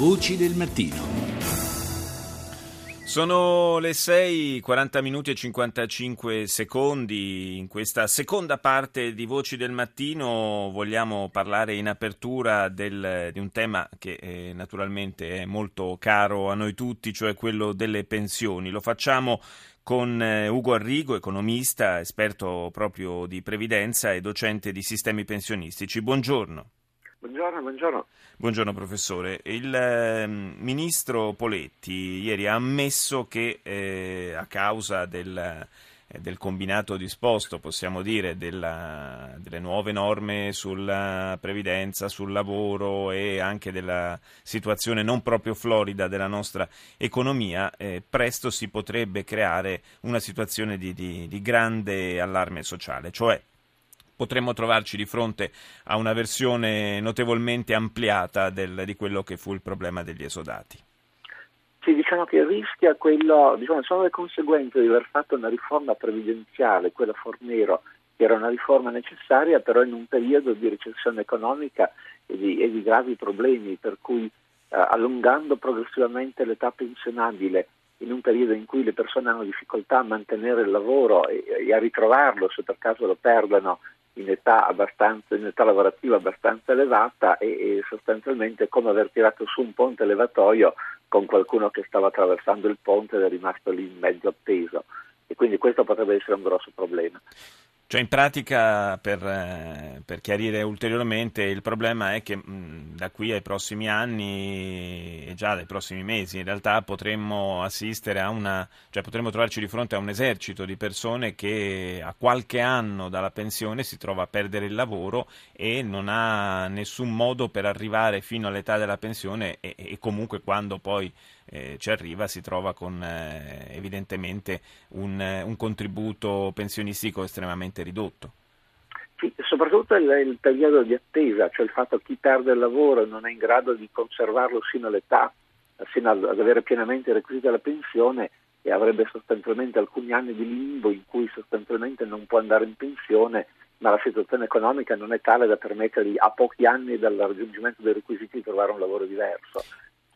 Voci del mattino. Sono le 6, 40 minuti e 55 secondi. In questa seconda parte di Voci del Mattino vogliamo parlare in apertura del, di un tema che eh, naturalmente è molto caro a noi tutti, cioè quello delle pensioni. Lo facciamo con eh, Ugo Arrigo, economista, esperto proprio di previdenza e docente di sistemi pensionistici. Buongiorno. Buongiorno, buongiorno. Buongiorno professore. Il eh, ministro Poletti ieri ha ammesso che eh, a causa del, eh, del, combinato disposto, possiamo dire, della, delle nuove norme sulla previdenza, sul lavoro e anche della situazione non proprio florida della nostra economia, eh, presto si potrebbe creare una situazione di, di, di grande allarme sociale, cioè potremmo trovarci di fronte a una versione notevolmente ampliata del, di quello che fu il problema degli esodati. Sì, diciamo che rischia quello, diciamo, sono le conseguenze di aver fatto una riforma previdenziale, quella Fornero, che era una riforma necessaria, però in un periodo di recessione economica e di, e di gravi problemi, per cui eh, allungando progressivamente l'età pensionabile in un periodo in cui le persone hanno difficoltà a mantenere il lavoro e, e a ritrovarlo se per caso lo perdono in età, in età lavorativa abbastanza elevata e, e, sostanzialmente come aver tirato su un ponte levatoio con qualcuno che stava attraversando il ponte ed è rimasto lì in mezzo appeso e quindi questo potrebbe essere un grosso problema. Cioè in pratica, per, eh, per, chiarire ulteriormente, il problema è che mh, da qui ai prossimi anni e già dai prossimi mesi in realtà potremmo assistere a una, cioè potremmo trovarci di fronte a un esercito di persone che a qualche anno dalla pensione si trova a perdere il lavoro e non ha nessun modo per arrivare fino all'età della pensione e, e comunque quando poi eh, ci arriva si trova con eh, evidentemente un, un contributo pensionistico estremamente estremamente ridotto. Sì, soprattutto il, il, periodo di attesa, cioè il fatto che chi perde il lavoro non è in grado di conservarlo sino all'età, fino ad avere pienamente i requisiti della pensione e avrebbe sostanzialmente alcuni anni di limbo in cui sostanzialmente non può andare in pensione, ma la situazione economica non è tale da permettergli a pochi anni dal raggiungimento dei requisiti di trovare un lavoro diverso.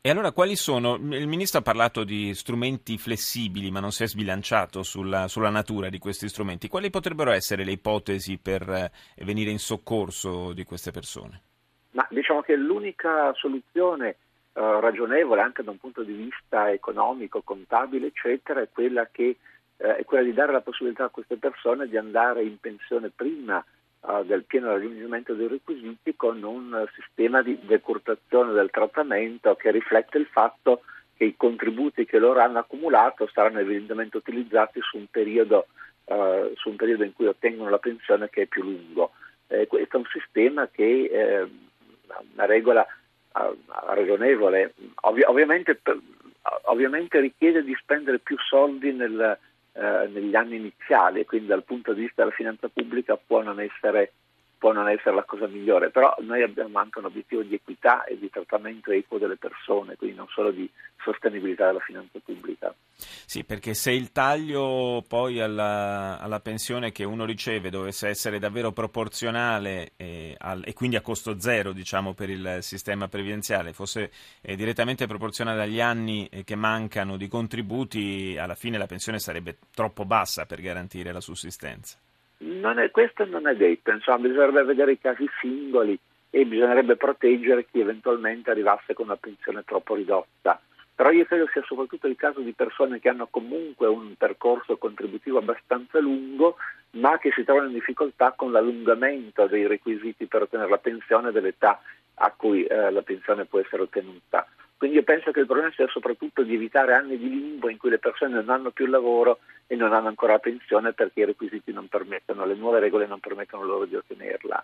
E allora quali sono? Il Ministro ha parlato di strumenti flessibili, ma non si è sbilanciato sulla, sulla natura di questi strumenti. Quali potrebbero essere le ipotesi per eh, venire in soccorso di queste persone? Ma diciamo che l'unica soluzione eh, ragionevole anche da un punto di vista economico, contabile, eccetera, è quella, che, eh, è quella di dare la possibilità a queste persone di andare in pensione prima uh, del pieno raggiungimento dei requisiti con un uh, sistema di decurtazione del trattamento che riflette il fatto che i contributi che loro hanno accumulato saranno evidentemente utilizzati su un periodo, uh, su un periodo in cui ottengono la pensione che è più lungo. Eh, questo è un sistema che eh, una regola ragionevole, Ovvi- ovviamente, ovviamente richiede di spendere più soldi nel, eh, negli anni iniziali e quindi dal punto di vista della finanza pubblica può non essere può non essere la cosa migliore, però noi abbiamo anche un obiettivo di equità e di trattamento equo delle persone, quindi non solo di sostenibilità della finanza pubblica. Sì, perché se il taglio poi alla, alla pensione che uno riceve dovesse essere davvero proporzionale e, al, e quindi a costo zero diciamo, per il sistema previdenziale, fosse eh, direttamente proporzionale agli anni eh, che mancano di contributi, alla fine la pensione sarebbe troppo bassa per garantire la sussistenza. Non è, questo non è detto, insomma, bisognerebbe vedere i casi singoli e bisognerebbe proteggere chi eventualmente arrivasse con una pensione troppo ridotta. Però io credo sia soprattutto il caso di persone che hanno comunque un percorso contributivo abbastanza lungo, ma che si trovano in difficoltà con l'allungamento dei requisiti per ottenere la pensione dell'età a cui eh, la pensione può essere ottenuta. Quindi io penso che il problema sia soprattutto di evitare anni di limbo in cui le persone non hanno più lavoro e non hanno ancora pensione perché i requisiti non permettono, le nuove regole non permettono loro di ottenerla.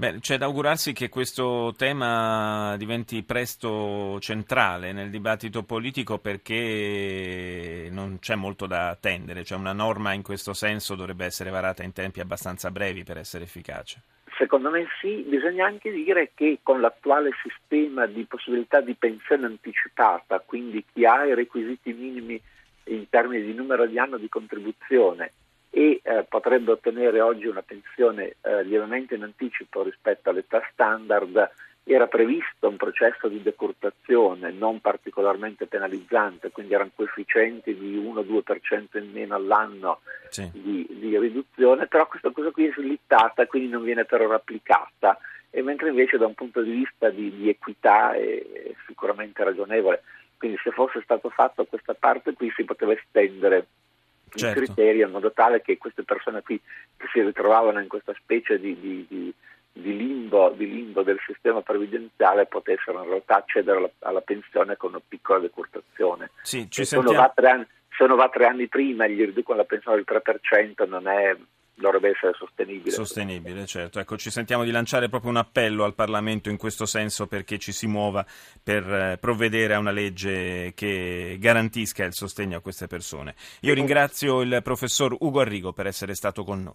Beh, c'è da augurarsi che questo tema diventi presto centrale nel dibattito politico perché non c'è molto da attendere, cioè una norma in questo senso dovrebbe essere varata in tempi abbastanza brevi per essere efficace. Secondo me sì, bisogna anche dire che con l'attuale sistema di possibilità di pensione anticipata, quindi chi ha i requisiti minimi in termini di numero di anno di contribuzione e eh, potrebbe ottenere oggi una pensione eh, lievemente in anticipo rispetto all'età standard, era previsto un processo di decurtazione non particolarmente penalizzante, quindi erano coefficienti di 1-2% in meno all'anno sì. di, di, riduzione, però questa cosa qui è slittata, quindi non viene per ora applicata, e mentre invece da un punto di vista di, di equità è, è sicuramente ragionevole. Quindi se fosse stato fatto questa parte qui si poteva estendere certo. criterio in modo tale che queste persone qui che si ritrovavano in questa specie di, di, di di limbo, di limbo, del sistema previdenziale potessero in realtà accedere alla, alla pensione con una piccola decurtazione. Sì, ci se, uno va anni, se uno va tre anni prima e gli riducono la pensione del 3%, non è dovrebbe essere sostenibile. Sostenibile, certo. Ecco, ci sentiamo di lanciare proprio un appello al Parlamento in questo senso perché ci si muova per eh, provvedere a una legge che garantisca il sostegno a queste persone. Io ringrazio il professor Ugo Arrigo per essere stato con noi.